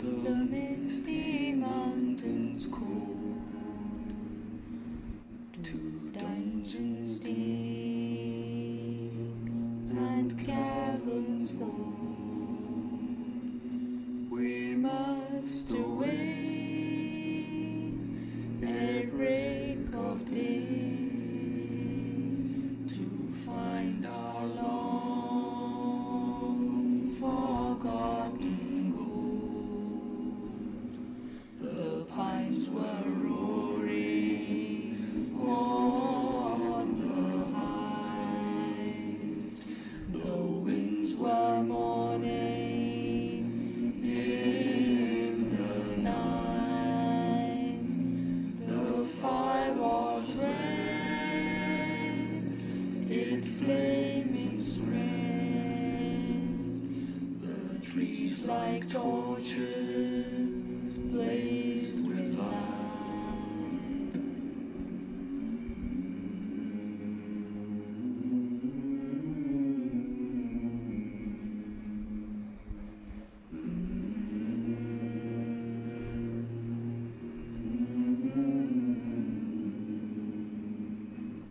to the misty mountains cold, to dungeons deep. like torches.